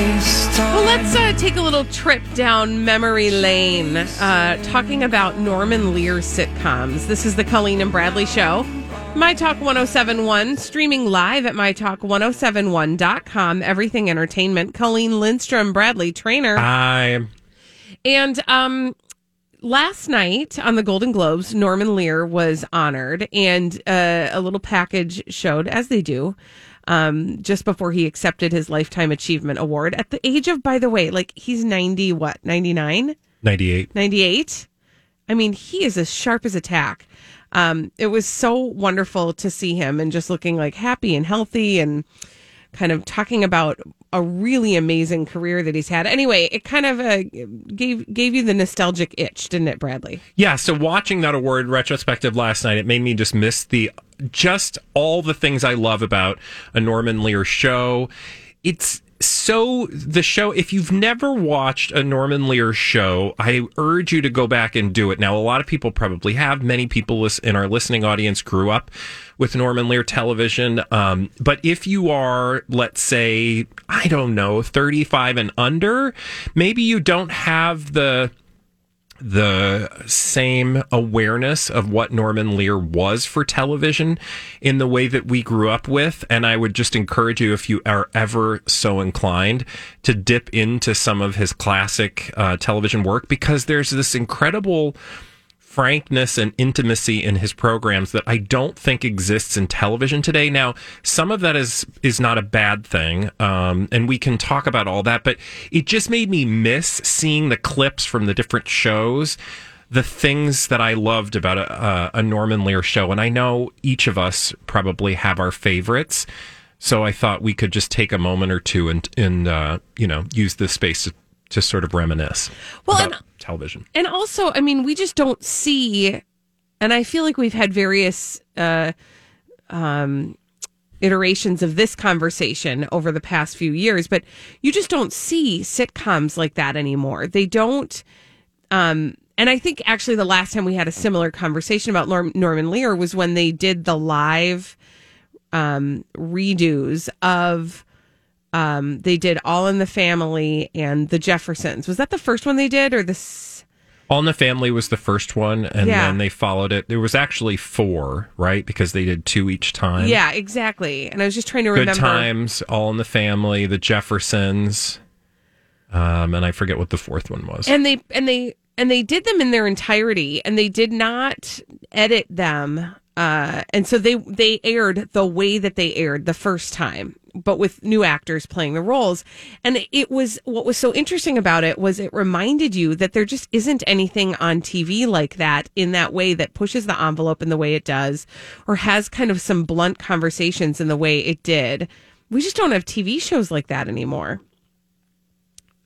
Well, let's uh, take a little trip down memory lane, uh, talking about Norman Lear sitcoms. This is the Colleen and Bradley Show. My Talk 1071, streaming live at MyTalk1071.com. Everything Entertainment. Colleen Lindstrom, Bradley Traynor. Hi. And um, last night on the Golden Globes, Norman Lear was honored, and uh, a little package showed, as they do, um, just before he accepted his Lifetime Achievement Award at the age of, by the way, like he's 90, what, 99? 98. 98? I mean, he is as sharp as a tack. Um, it was so wonderful to see him and just looking like happy and healthy and kind of talking about a really amazing career that he's had. Anyway, it kind of uh, gave gave you the nostalgic itch, didn't it, Bradley? Yeah, so watching that award retrospective last night, it made me just miss the just all the things I love about a Norman Lear show. It's so the show if you've never watched a Norman Lear show, I urge you to go back and do it. Now, a lot of people probably have. Many people in our listening audience grew up with Norman Lear television. Um, but if you are, let's say, I don't know, 35 and under, maybe you don't have the the same awareness of what Norman Lear was for television in the way that we grew up with. And I would just encourage you, if you are ever so inclined, to dip into some of his classic uh, television work because there's this incredible frankness and intimacy in his programs that I don't think exists in television today. Now, some of that is is not a bad thing, um, and we can talk about all that. But it just made me miss seeing the clips from the different shows. The things that I loved about a, a Norman Lear show, and I know each of us probably have our favorites. So I thought we could just take a moment or two and, and uh, you know, use this space to, to sort of reminisce Well, about and- television. And also, I mean, we just don't see, and I feel like we've had various uh, um, iterations of this conversation over the past few years, but you just don't see sitcoms like that anymore. They don't. Um, and I think actually the last time we had a similar conversation about Norm- Norman Lear was when they did the live um, redos of. Um, they did All in the Family and The Jeffersons. Was that the first one they did, or this? All in the Family was the first one, and Yeah. then they followed it. There was actually four, right? Because they did two each time. Yeah, exactly. And I was just trying to Good remember. Times, All in the Family, The Jeffersons, um, and I forget what the fourth one was. And they and they and they did them in their entirety, and they did not edit them. Uh, and so they they aired the way that they aired the first time, but with new actors playing the roles. And it was what was so interesting about it was it reminded you that there just isn't anything on TV like that in that way that pushes the envelope in the way it does, or has kind of some blunt conversations in the way it did. We just don't have TV shows like that anymore.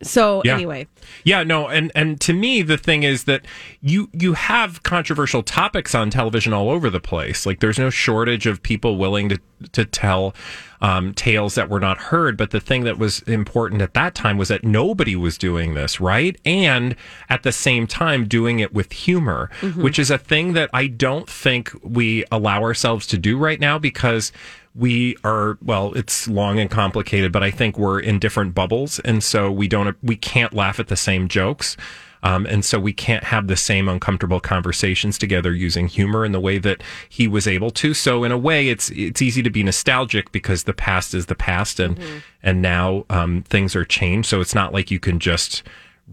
So Yeah. anyway, Yeah, no, and and to me the thing is that you you have controversial topics on television all over the place. Like there's no shortage of people willing to to tell um, tales that were not heard. But the thing that was important at that time was that nobody was doing this, right? And at the same time doing it with humor, which is a thing that I don't think we allow ourselves to do right now because we are well it's long and complicated but i think we're in different bubbles and so we don't we can't laugh at the same jokes. Um, and so we can't have the same uncomfortable conversations together using humor in the way that he was able to. So in a way it's it's easy to be nostalgic because the past is the past and and now um, things are changed. So it's not like you can just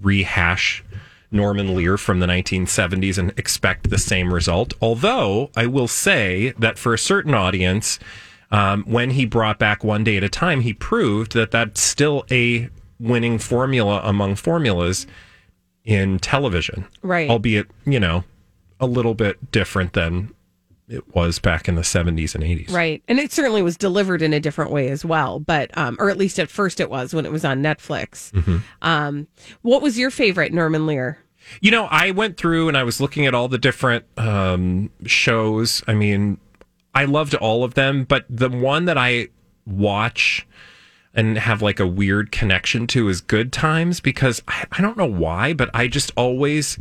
rehash Norman Lear from the 1970s and expect the same result. Although I will say that for a certain audience, um, when he brought back One Day at a Time, he proved that that's still a winning formula among formulas in television. Right. Albeit, you know, a little bit different than it was back in the 70s and 80s. Right. And it certainly was delivered in a different way as well, but, um, or at least at first it was when it was on Netflix. Mm-hmm. Um, what was your favorite Norman Lear? You know, I went through and I was looking at all the different um, shows. I mean, I loved all of them, but the one that I watch and have like a weird connection to is Good Times because I, I don't know why, but I just always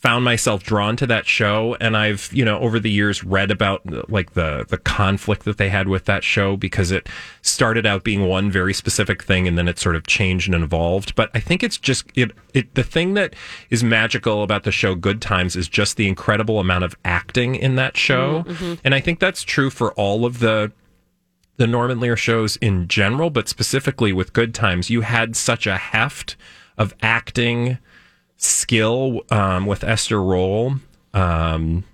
found myself drawn to that show and I've, you know, over the years read about like the the conflict that they had with that show because it started out being one very specific thing and then it sort of changed and evolved, but I think it's just it it the thing that is magical about the show Good Times is just the incredible amount of acting in that show. Mm, mm-hmm. And I think that's true for all of the the Norman Lear shows in general, but specifically with Good Times, you had such a heft of acting skill um, with Esther Rolle um,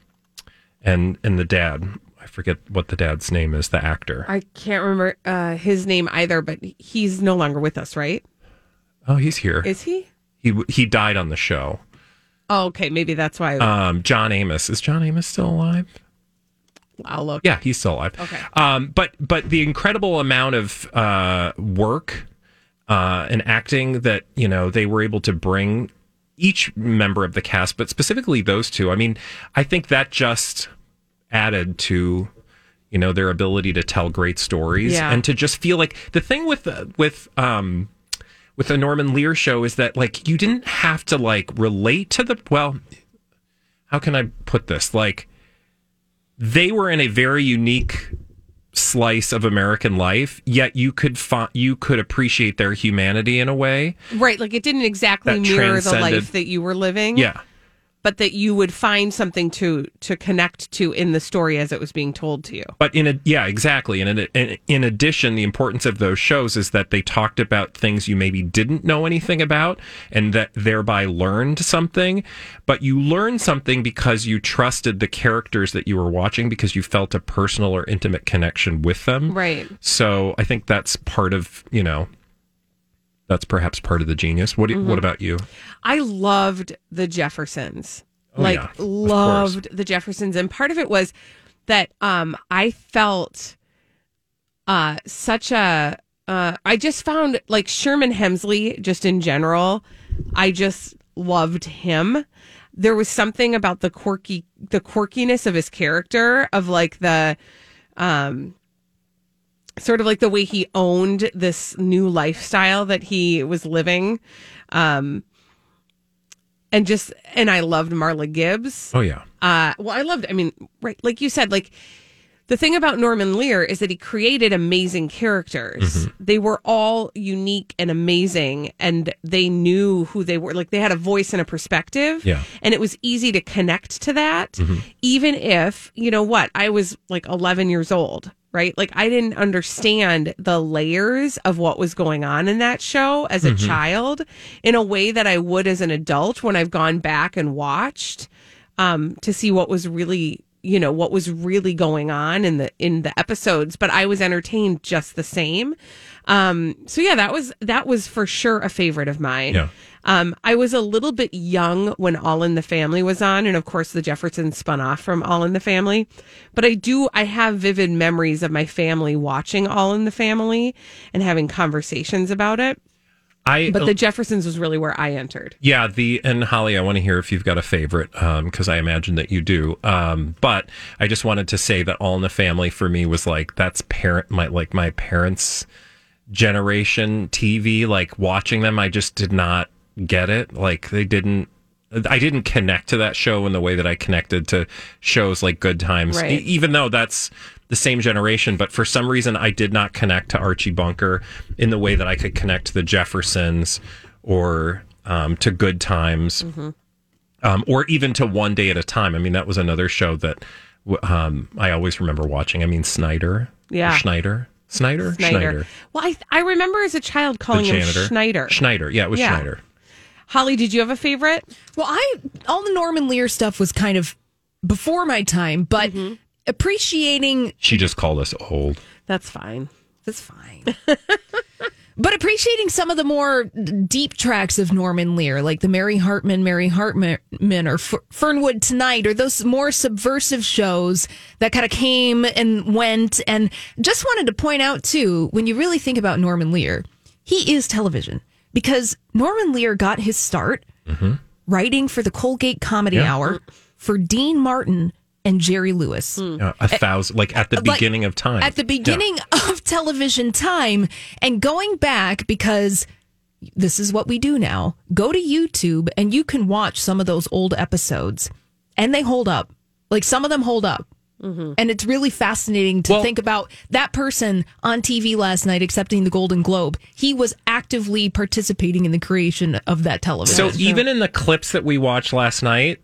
and and the dad. I forget what the dad's name is. The actor. I can't remember uh, his name either, but he's no longer with us, right? Oh, he's here. Is he? he he died on the show. Oh, okay. Maybe that's why. Um, John Amos is John Amos still alive? I'll look. Yeah, he's still alive. Okay. Um, but but the incredible amount of uh, work uh, and acting that you know they were able to bring each member of the cast, but specifically those two. I mean, I think that just added to you know their ability to tell great stories Yeah. and to just feel like the thing with with um with the Norman Lear show is that like you didn't have to like relate to the well how can I put this like they were in a very unique slice of American life yet you could you could appreciate their humanity in a way Right. Like it didn't exactly mirror the life that you were living. yeah But that you would find something to to connect to in the story as it was being told to you. But in a yeah, exactly. And in, in in addition, the importance of those shows is that they talked about things you maybe didn't know anything about, and that thereby learned something. But you learned something because you trusted the characters that you were watching because you felt a personal or intimate connection with them. Right. So I think that's part of you know. That's perhaps part of the genius. What do, Mm-hmm. what about you? I loved the Jeffersons. Oh, like yeah, loved the Jeffersons and part of it was that um I felt uh such a uh I just found like Sherman Hemsley just in general I just loved him. There was something about the quirky the quirkiness of his character of like the um sort of like the way he owned this new lifestyle that he was living um and just and I loved Marla Gibbs. Oh yeah, Uh well I loved I mean right like you said like the thing about Norman Lear is that he created amazing characters. They were all unique and amazing and they knew who they were like they had a voice and a perspective Yeah. and it was easy to connect to that even if you know what I was like 11 years old right? Like I didn't understand the layers of what was going on in that show as a child in a way that I would as an adult when I've gone back and watched um to see what was really you know what was really going on in the in the episodes but I was entertained just the same um so yeah that was that was for sure a favorite of mine Yeah. um, I was a little bit young when All in the Family was on, and of course, the Jeffersons spun off from All in the Family. But I do, I have vivid memories of my family watching All in the Family and having conversations about it. I But the Jeffersons was really where I entered. Yeah, the and Holly, I want to hear if you've got a favorite because I imagine that you do. Um, but I just wanted to say that All in the Family for me was like that's parent my like my parents' generation TV. Like watching them, I just did not get it. Like they didn't. I didn't connect to that show in the way that I connected to shows like Good Times, Right. E- even though that's the same generation. But for some reason, I did not connect to Archie Bunker in the way that I could connect to the Jeffersons or um, to Good Times, um, or even to One Day at a Time. I mean, that was another show that um, I always remember watching. I mean, Snyder, Yeah. Schneider, Snyder, Schneider. Well, I, I remember as a child calling him Schneider. Schneider, yeah, it was Yeah. Schneider. Holly, did you have a favorite? Well, I all the Norman Lear stuff was kind of before my time, but mm-hmm. appreciating She just called us old. That's fine. that's fine. But appreciating some of the more deep tracks of Norman Lear, like the Mary Hartman, Mary Hartman, or F- Fernwood Tonight, or those more subversive shows that kind of came and went. And just wanted to point out, too, when you really think about Norman Lear, he is television because Norman Lear got his start writing for the Colgate Comedy Yeah. Hour for Dean Martin and Jerry Lewis. Uh, a thousand, like at the Like, beginning of time. At the beginning of television time and going back because this is what we do now. Go to YouTube and you can watch some of those old episodes and they hold up. Like some of them hold up. And it's really fascinating to Well- think about that person on TV last night accepting the Golden Globe. He was actively participating in the creation of that television. So even in the clips that we watched last night,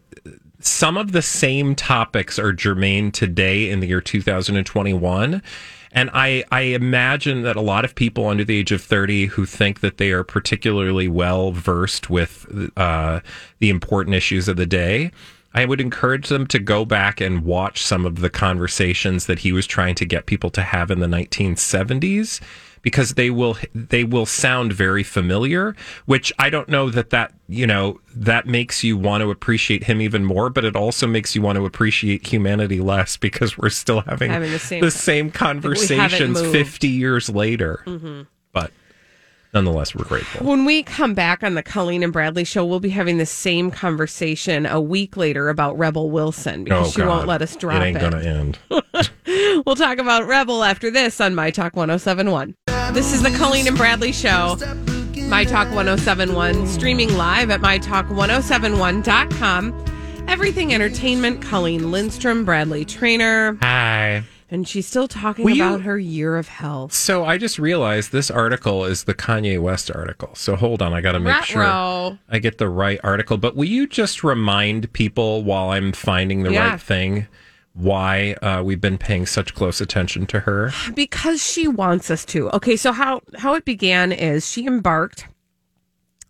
some of the same topics are germane today in the year 2021. And I, I imagine that a lot of people under the age of 30 who think that they are particularly well versed with uh, the important issues of the day, I would encourage them to go back and watch some of the conversations that he was trying to get people to have in the 1970s because they will they will sound very familiar which i don't know that that you know that makes you want to appreciate him even more but it also makes you want to appreciate humanity less because we're still having, Having the same- same conversations 50 years later. Mm-hmm. But nonetheless we're grateful When we come back on the Colleen and Bradley show, we'll be having the same conversation a week later about Rebel Wilson because oh she won't let us drop it ain't it. gonna end We'll talk about Rebel after this on My Talk 1071. This is the Colleen and Bradley Show. My Talk 1071, streaming live at MyTalk1071.com. Everything Entertainment, Colleen Lindstrom, Bradley Traynor. hi And she's still talking Will you- about her year of health. so i just realized this article is the kanye west article so hold on i gotta make sure Ruh-roh. I get the right article, but will you just remind people while I'm finding the Yeah. right thing why uh, we've been paying such close attention to her? because she wants us to. Okay, so how how it began is she embarked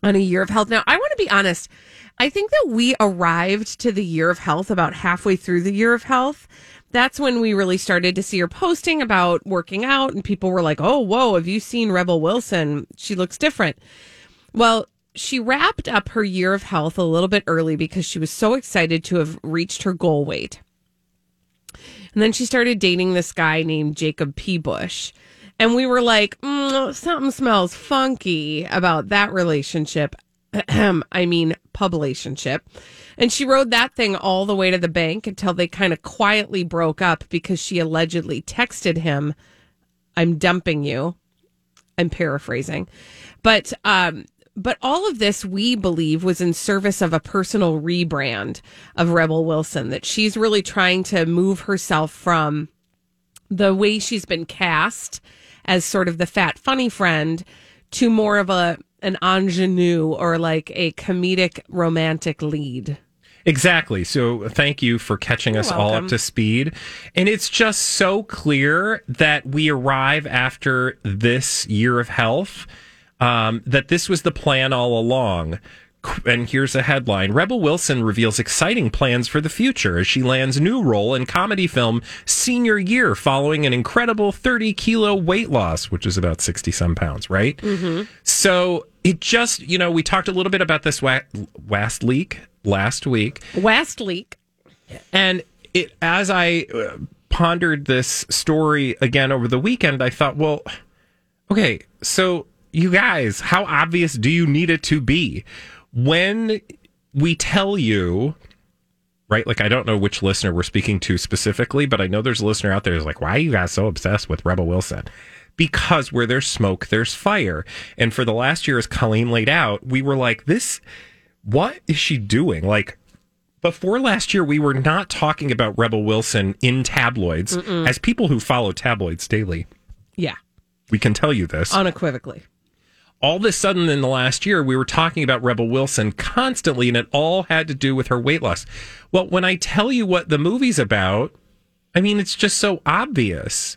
on a year of health. Now, I want to be honest. I think that we arrived to the year of health about halfway through the year of health. That's when we really started to see her posting about working out, and people were like, "Oh, whoa, have you seen Rebel Wilson? She looks different." Well, she wrapped up her year of health a little bit early because she was so excited to have reached her goal weight. And then she started dating this guy named Jacob P. Busch. And we were like, mm, something smells funky about that relationship. I mean, publicationship. And she rode that thing all the way to the bank until they kind of quietly broke up because she allegedly texted him, I'm dumping you. I'm paraphrasing. But um but all of this we believe was in service of a personal rebrand of Rebel Wilson that she's really trying to move herself from the way she's been cast as sort of the fat funny friend to more of a an ingenue or like a comedic romantic lead. Exactly. So thank you for catching us all up to speed. And it's just so clear that we arrive after this year of health, um, that this was the plan all along. And here's a headline Rebel Wilson reveals exciting plans for the future as she lands new role in comedy film senior year following an incredible 30 kilo weight loss, which is about 60 some pounds, right? So it just, you know, we talked a little bit about this wa- last leak last week. West Leak. And it, as I uh, pondered this story again over the weekend, I thought, well, okay, so you guys, how obvious do you need it to be? When we tell you, right? Like, I don't know which listener we're speaking to specifically, but I know there's a listener out there who's like, why are you guys so obsessed with Rebel Wilson? Because where there's smoke, there's fire. And for the last year, as Colleen laid out, we were like, this, what is she doing? Like, before last year, we were not talking about Rebel Wilson in tabloids. As people who follow tabloids daily, Yeah, we can tell you this. unequivocally. all of a sudden, in the last year, we were talking about Rebel Wilson constantly, and it all had to do with her weight loss. Well, when I tell you what the movie's about, I mean, it's just so obvious.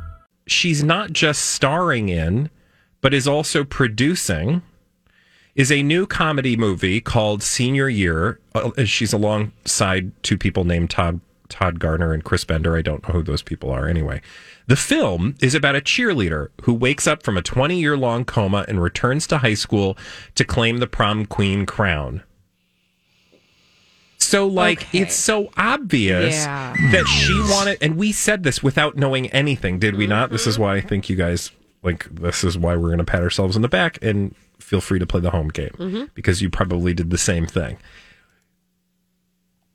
She's not just starring in, but is also producing, is a new comedy movie called Senior Year. Uh, She's alongside two people named Todd Todd Garner and Chris Bender. I don't know who those people are anyway. The film is about a cheerleader who wakes up from a 20 year long coma and returns to high school to claim the prom queen crown. So, like, Okay. it's so obvious Yeah. that she wanted, and we said this without knowing anything, did we not? This is mm-hmm. why I think you guys, like, this is why we're going to pat ourselves in the back and feel free to play the home game mm-hmm. because you probably did the same thing.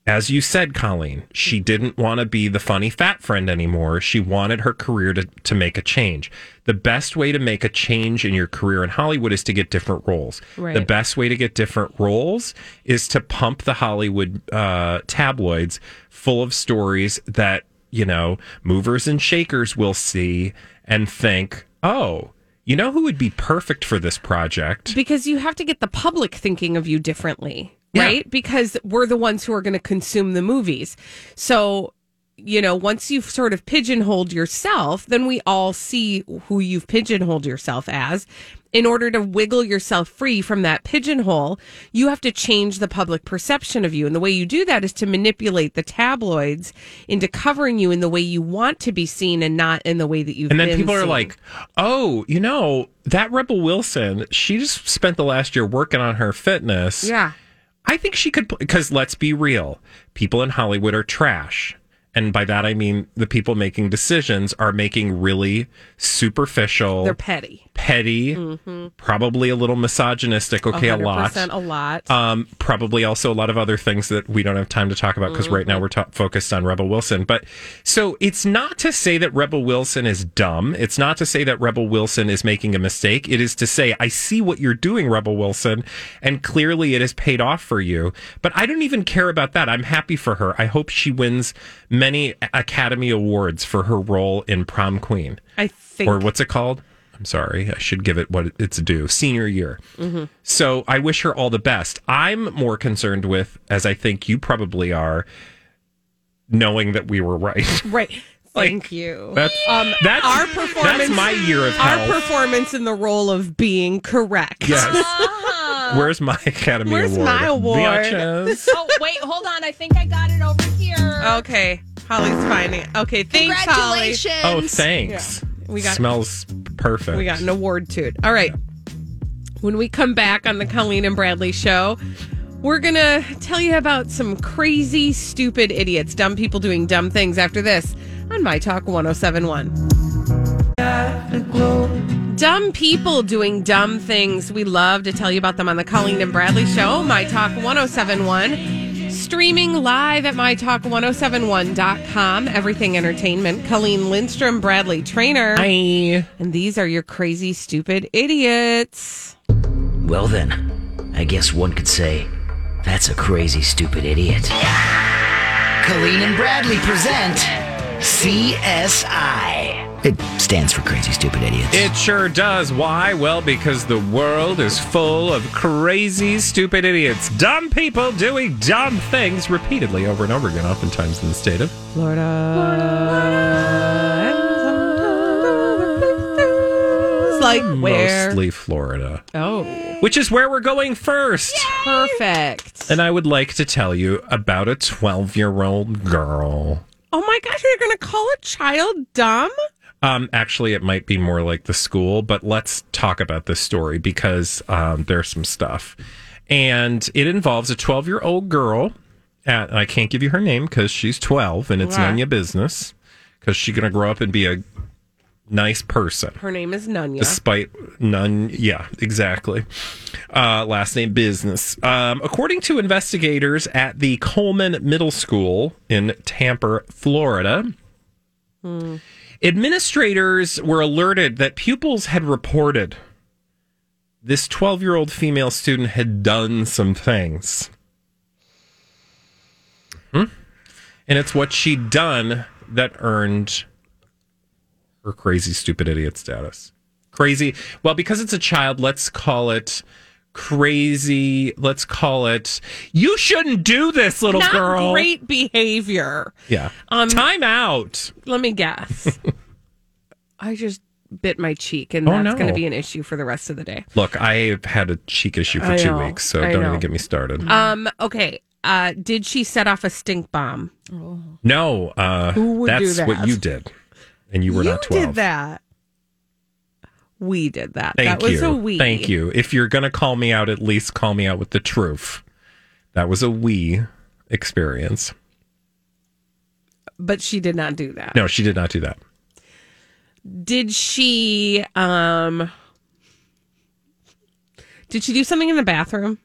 As you said, Colleen, she didn't want to be the funny fat friend anymore. She wanted her career to, to make a change. The best way to make a change in your career in Hollywood is to get different roles. Right. The best way to get different roles is to pump the Hollywood uh, tabloids full of stories that, you know, movers and shakers will see and think, oh, you know who would be perfect for this project? because you have to get the public thinking of you differently, Yeah. right? Because we're the ones who are going to consume the movies. So, you know, once you've sort of pigeonholed yourself, then we all see who you've pigeonholed yourself as. In order to wiggle yourself free from that pigeonhole, you have to change the public perception of you. And the way you do that is to manipulate the tabloids into covering you in the way you want to be seen and not in the way that you've And then people are like, oh, you know, that Rebel Wilson, she just spent the last year working on her fitness. yeah. I think she could, because let's be real, people in Hollywood are trash. And by that, I mean the people making decisions are making really superficial, They're petty. Petty, probably a little misogynistic. Okay, a lot. 100% a lot. Um, probably also a lot of other things that we don't have time to talk about because right now we're ta- focused on Rebel Wilson. But so it's not to say that Rebel Wilson is dumb. It's not to say that Rebel Wilson is making a mistake. It is to say, I see what you're doing, Rebel Wilson, and clearly it has paid off for you. But I don't even care about that. I'm happy for her. I hope she wins many Academy Awards for her role in Prom Queen. I think Or what's it called? I'm sorry. I should give it what it's due. Senior year. So I wish her all the best. I'm more concerned with, as I think you probably are, knowing that we were right. Right. Thank you. That's Um, that's our performance. That's my year of Our performance in the role of being correct. yes. Where's my Academy Where's Award? my award? Bitches. oh, wait, hold on. I think I got it over here. Okay. Holly's finding it. Okay. Thanks, Holly. Oh, thanks. We got- smells perfect. We got an award to it. All right. When we come back on the Colleen and Bradley show, we're going to tell you about some crazy, stupid idiots, dumb people doing dumb things after this on My Talk 1071. Dumb people doing dumb things. We love to tell you about them on the Colleen and Bradley show, My Talk 1071. Streaming live at mytalk1071.com. Everything Entertainment. Colleen Lindstrom, Bradley Traynor. Hi. And these are your crazy, stupid idiots. Well, then, I guess one could say that's a crazy, stupid idiot. Colleen and Bradley present CSI. It stands for Crazy Stupid Idiots. It sure does. Why? Well, because the world is full of crazy, stupid idiots. Dumb people doing dumb things repeatedly over and over again, oftentimes in the state of Florida. It's like where? mostly Florida, Oh, which is where we're going first. perfect. And I would like to tell you about a 12 year old girl. Oh my gosh, you're going to call a child dumb? Um, actually, it might be more like the school, but let's talk about this story because um, there's some stuff. And it involves a 12 year old girl. At, I can't give you her name because she's 12 and it's Okay. none of your business because she's going to grow up and be a nice person. Her name is Nunya. Despite none, yeah, exactly. Uh, last name business. Um, according to investigators at the Coleman Middle School in Tampa, Florida, administrators were alerted that pupils had reported this 12 year old female student had done some things. Hmm? And it's what she'd done that earned her crazy, stupid idiot status. Crazy. Well, because it's a child, let's call it crazy. Let's call it. You shouldn't do this, little Not girl. great behavior. Yeah. Um, Time out. Let me guess. I just bit my cheek, and Oh, that's no. going to be an issue for the rest of the day. Look, I've had a cheek issue for I two know. weeks, so I don't know. even get me started. Um. Okay. Uh. Did she set off a stink bomb? no, uh, Who would do that's what you did, and you were you not twelve. did that. We did that. Thank that was you. a we. Thank you. If you're gonna call me out, at least call me out with the truth. That was a we experience. But she did not do that. No, she did not do that. Did she? Um. Did she do something in the bathroom?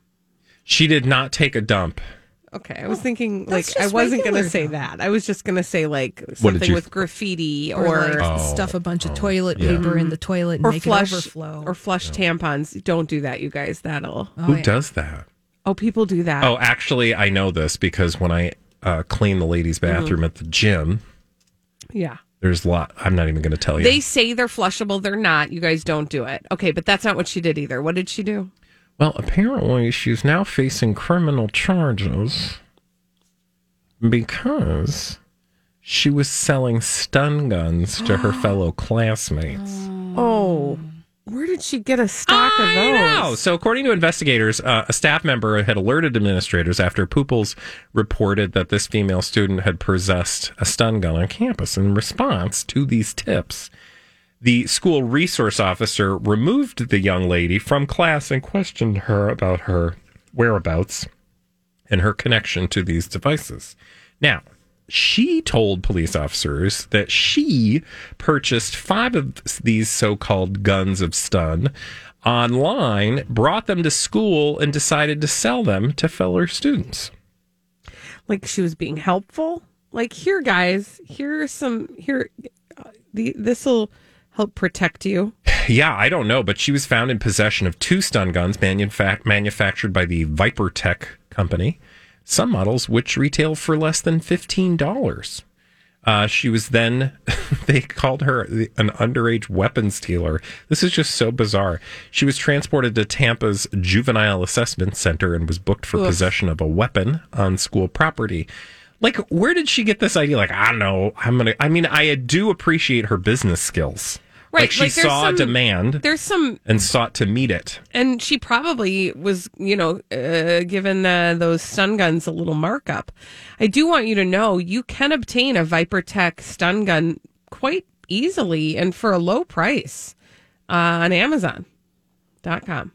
She did not take a dump. Okay, I was thinking like I wasn't going to say though. that. I was just going to say like something you- with graffiti Or, or like Oh, stuff a bunch of toilet yeah. paper in the toilet and or make flush it overflow. or flush tampons. Don't do that, you guys. That'll. Oh, Who yeah. does that? Oh, people do that. Oh, actually, I know this because when I uh, clean the ladies' Mm-hmm. bathroom at the gym, yeah. there's a lot. I'm not even going to tell you. They say they're flushable. They're not. You guys don't do it. Okay, but that's not what she did either. What did she do? Well, apparently she's now facing criminal charges because she was selling stun guns to her fellow classmates. Oh, where did she get a stock of those? know. So, according to investigators, uh, a staff member had alerted administrators after Pooples reported that this female student had possessed a stun gun on campus. In response to these tips, the school resource officer removed the young lady from class and questioned her about her whereabouts and her connection to these devices. Now, she told police officers that she purchased five of these so called guns of stun online, brought them to school, and decided to sell them to fellow students. Like she was being helpful. Like here, guys. Here are some. Here, uh, the this will help protect you. Yeah, I don't know, but she was found in possession of two stun guns manufa- manufactured by the Vipertek company. Some models which retail for less than fifteen dollars. Uh, she was then, they called her the- an underage weapons dealer. This is just so bizarre. She was transported to Tampa's Juvenile Assessment Center and was booked for Oof. possession of a weapon on school property. Like, where did she get this idea? Like, I don't know. I'm gonna. I mean, I do appreciate her business skills. Right, Like she like, saw some- a demand There's some and sought to meet it. and she probably was, you know, uh, given uh, those stun guns a little markup. I do want you to know you can obtain a Vipertek stun gun quite easily and for a low price uh, on Amazon.com.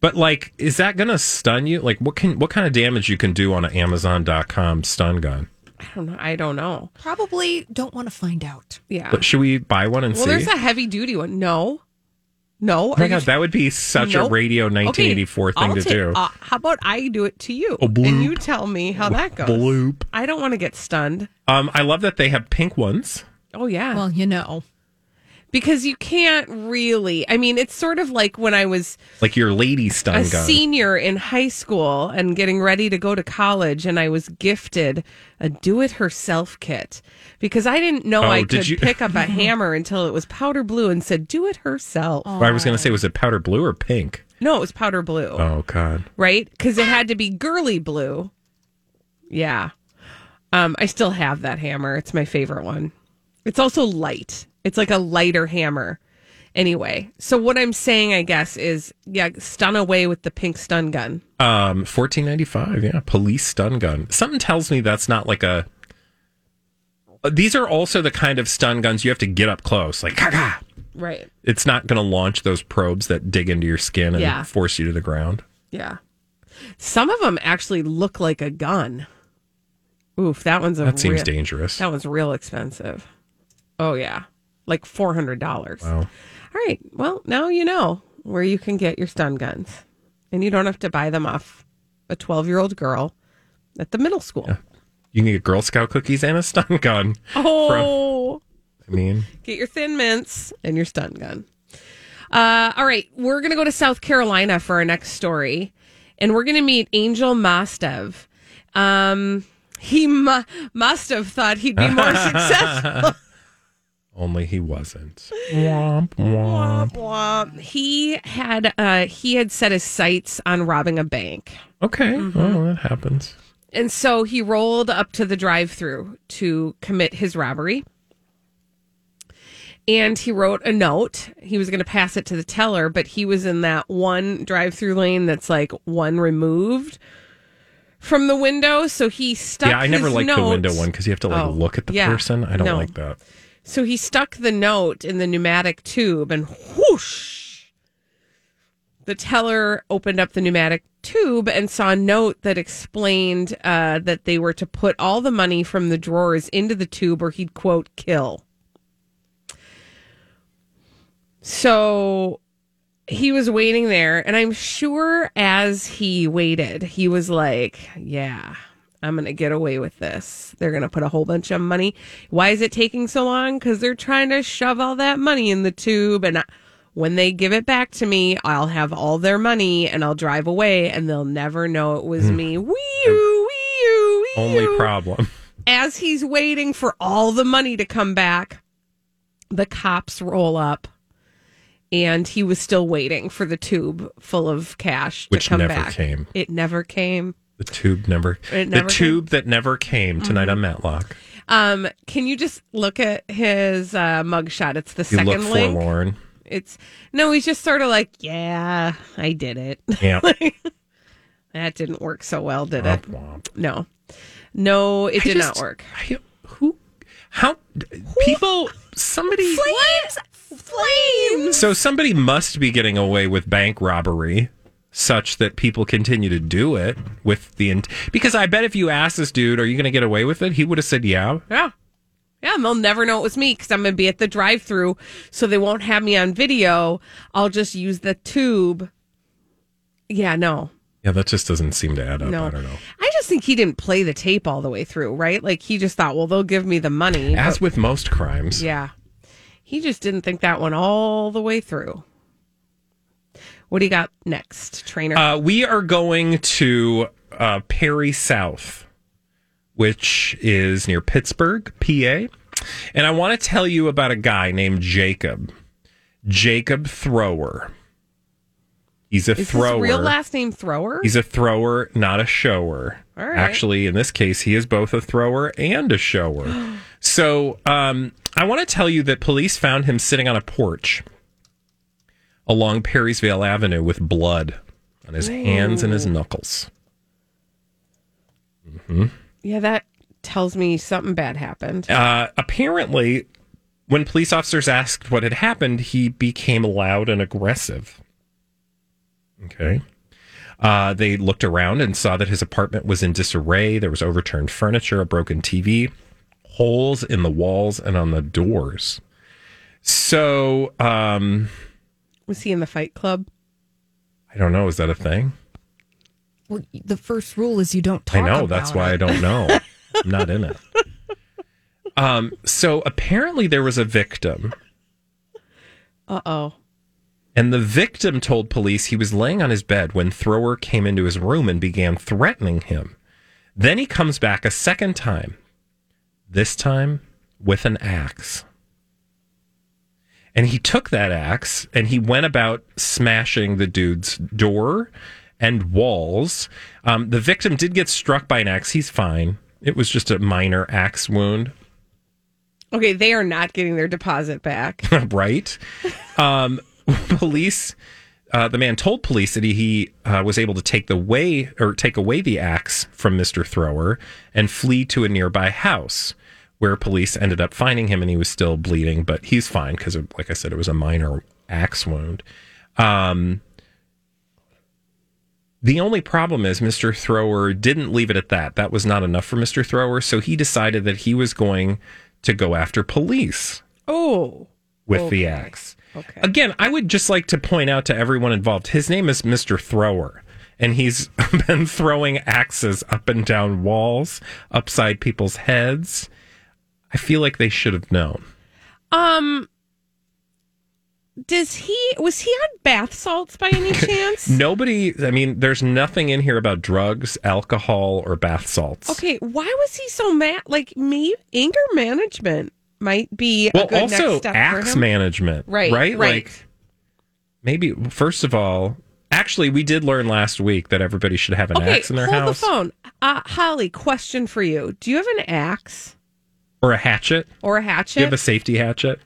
But like, is that gonna stun you? Like, what can what kind of damage you can do on an Amazon.com stun gun? I don't know. I don't know. Probably don't want to find out. Yeah. But should we buy one and Well, see? Well, there's a heavy duty one. No. No. oh my god, that would be such a radio 1984 Okay, thing I'll to take- do. Uh, how about I do it to you? Oh, bloop. and you tell me how that goes. Bloop. I don't want to get stunned. Um, I love that they have pink ones. Oh, yeah. Well, you know. Because you can't really. I mean, it's sort of like when I was Like your lady stun a gun. senior in high school and getting ready to go to college, and I was gifted a do it herself kit because I didn't know Oh, I could you- pick up a hammer until it was powder blue and said do it herself. I was going to say, was it powder blue or pink? No, it was powder blue, Oh, God. right? Because it had to be girly blue. Yeah. Um, I still have that hammer. It's my favorite one. It's also light. It's like a lighter hammer. Anyway, so what I'm saying, I guess, is yeah, stun away with the pink stun gun. Um, fourteen ninety five. Yeah, police stun gun. Something tells me that's not like a. These are also the kind of stun guns you have to get up close, like "Ka-ka." Right. It's not going to launch those probes that dig into your skin and Yeah. force you to the ground. Yeah. Some of them actually look like a gun. Oof, that one's a That seems real- dangerous. That one's real expensive. Oh yeah, like four hundred dollars. Wow. All right. Well, now you know where you can get your stun guns, and you don't have to buy them off a twelve-year-old girl at the middle school. You can get Girl Scout cookies and a stun gun. Oh, I mean, get your thin mints and your stun gun. Uh, all right, we're gonna go to South Carolina for our next story, and we're gonna meet Angel Mostev. Um, he mu- must have thought he'd be more successful. Only he wasn't. Womp womp. Womp womp. He had uh he had set his sights on robbing a bank. Okay, Mm-hmm. well that happens. And so he rolled up to the drive-through to commit his robbery. And he wrote a note. He was going to pass it to the teller, but he was in that one drive-through lane that's like one removed from the window, so he stuck yeah, I never his liked the window one because you have to like Oh, look at the yeah. person. I don't No. like that. So he stuck the note in the pneumatic tube and whoosh. The teller opened up the pneumatic tube and saw a note that explained uh, that they were to put all the money from the drawers into the tube or he'd, quote, kill. So he was waiting there, and I'm sure as he waited, he was like, Yeah, I'm going to get away with this. They're going to put a whole bunch of money. Why is it taking so long? Because they're trying to shove all that money in the tube. And I, when they give it back to me, I'll have all their money and I'll drive away, and they'll never know it was hmm. me. Wee wee wee Only problem. as he's waiting for all the money to come back, the cops roll up. And he was still waiting for the tube full of cash Which to come never back. came. It never came. The tube never. Never the tube that never came tonight Mm-hmm. on Matlock. Um, can you just look at his uh, mugshot? It's the You second look link. forlorn. It's no, he's just sort of like, yeah, I did it. Yeah. that didn't work so well, did Womp it? womp. No, no, it I did just- not work. I- who? How? People. Somebody. Flames, flames. So somebody must be getting away with bank robbery such that people continue to do it with the int- because I bet if you asked this dude, "Are you going to get away with it?" he would have said, "Yeah." Yeah. Yeah, and they'll never know it was me because I'm going to be at the drive through. So they won't have me on video. I'll just use the tube. Yeah, no. Yeah, that just doesn't seem to add up. No. I don't know. I just think he didn't play the tape all the way through, right? Like he just thought, well, they'll give me the money. As but- with most crimes, yeah. He just didn't think that one all the way through. What do you got next, Traynor? uh, we are going to uh, Perry South, which is near Pittsburgh, PA, and I want to tell you about a guy named Jacob. Jacob Thrower. He's a Is thrower. his real last name Thrower? He's a thrower, not a shower. All right. Actually, in this case, he is both a thrower and a shower. so, um, I want to tell you that police found him sitting on a porch along Perrysville Avenue with blood on his hands and his knuckles. yeah, that tells me something bad happened. Uh, apparently, when police officers asked what had happened, he became loud and aggressive. Okay. Uh, they looked around and saw that his apartment was in disarray. There was overturned furniture, a broken TV, holes in the walls and on the doors. So, um, Was he in the fight club? I don't know. Is that a thing? Well, the first rule is you don't talk I know. about That's why I don't know. I'm not in it. Um, so apparently there was a victim Uh oh. And the victim told police he was laying on his bed when Thrower came into his room and began threatening him. Then he comes back a second time, this time with an axe. And he took that axe and he went about smashing the dude's door and walls. Um, the victim did get struck by an axe. He's fine. It was just a minor axe wound. Okay, they are not getting their deposit back. right? Um, police, uh, the man told police that he, he uh, was able to take the way or take away the axe from Mister Thrower and flee to a nearby house, where police ended up finding him, and he was still bleeding, but he's fine because, like I said, it was a minor axe wound. Um, the only problem is Mr. Thrower didn't leave it at that. That was not enough for Mr. Thrower, so he decided that he was going to go after police Oh. with the axe. Okay. Again, I would just like to point out to everyone involved his name is Mr. Thrower, and he's been throwing axes up and down walls, upside people's heads. I feel like they should have known. Um does he was he on bath salts by any chance? Nobody, I mean, there's nothing in here about drugs, alcohol, or bath salts. Okay, why was he so mad? Like me, anger management might be a Well, good also next step for axe him. management. Right, Right? right. Like, maybe, first of all, actually, we did learn last week that everybody should have an Okay, axe in their house. hold house the phone. Uh, Holly, question for you: Do you have an axe or a hatchet. or a hatchet? Do you have a safety hatchet?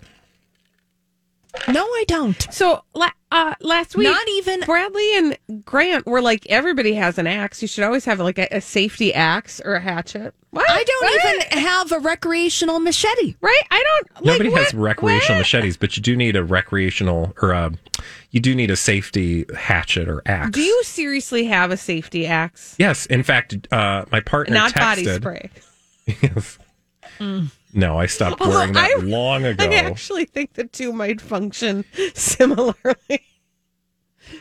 No, I don't. so uh, last week, Not even- Bradley and Grant were like, everybody has an axe. You should always have like a, a safety axe or a hatchet. What? I don't What? even have a recreational machete. Right? I don't. Nobody like, has what? recreational What? machetes, but you do need a recreational or a, you do need a safety hatchet or axe. Do you seriously have a safety axe? Yes. In fact, uh, my partner Not texted. body spray. Yes. No, I stopped Although wearing that I- long ago. I actually think the two might function similarly.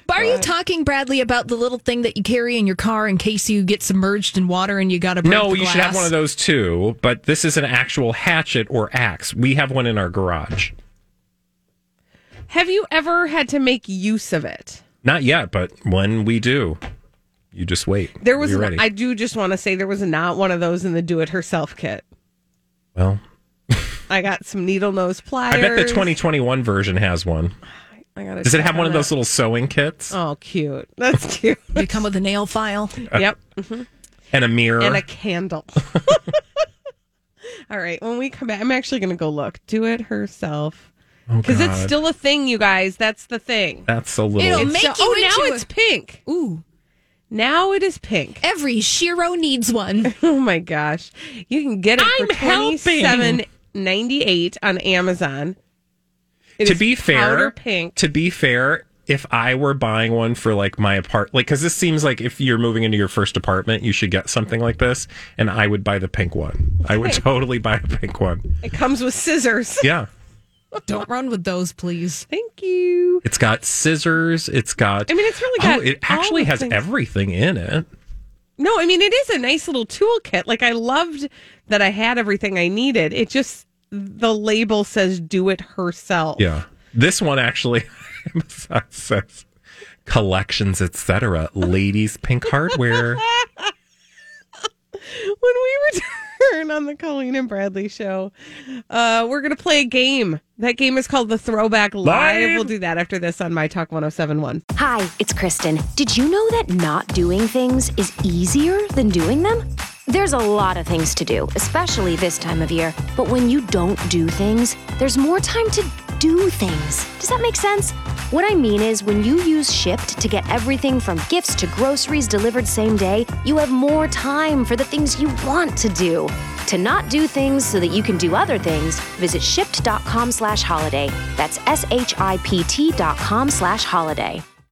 But are you talking, Bradley, about the little thing that you carry in your car in case you get submerged in water and you got to break no, the you should have one of those too. But this is an actual hatchet or axe. We have one in our garage. Have you ever had to make use of it? Not yet, but when we do, you just wait. There was. Be an- ready. I do just want to say there was not one of those in the do-it-herself kit. Well, I got some needle nose pliers. I bet the 2021 version has one. I gotta Does it check have one on of those little sewing kits Oh, cute. That's cute. They come with a nail file. Uh, yep. Mm-hmm. and a mirror? And a candle. All right. When we come back, I'm actually going to go look. Do it herself. Oh, Because it's still a thing, you guys. That's the thing. That's a little. It'll make So- you oh, now into it's pink. Ooh, Now it is pink. every shero needs one. Oh my gosh. You can get it I'm for helping. twenty seven ninety eight on Amazon. It to is be fair, powder pink. to be fair, if I were buying one for like my apartment, like because this seems like if you're moving into your first apartment, you should get something like this, and I would buy the pink one. I would totally buy a pink one. It comes with scissors. Yeah, Don't run with those, please. Thank you. it's got scissors. It's got. I mean, it's really got Oh, it actually has things. everything in it. No, I mean it is a nice little toolkit. Like I loved that I had everything I needed. It just the label says do it herself. Yeah, this one actually says collections, etc. Ladies' pink hardware. When we return on the Colleen and Bradley show, uh, we're gonna play a game. That game is called the Throwback Live. Live? We'll do that after this on My Talk 1071. Hi, it's Kristen. Did you know that not doing things is easier than doing them? There's a lot of things to do, especially this time of year. But when you don't do things, there's more time to do things. Does that make sense? What I mean is, when you use Shipt to get everything from gifts to groceries delivered same day, you have more time for the things you want to do. To not do things so that you can do other things, visit shipt.com slash holiday. That's S H I P T dot com slash holiday.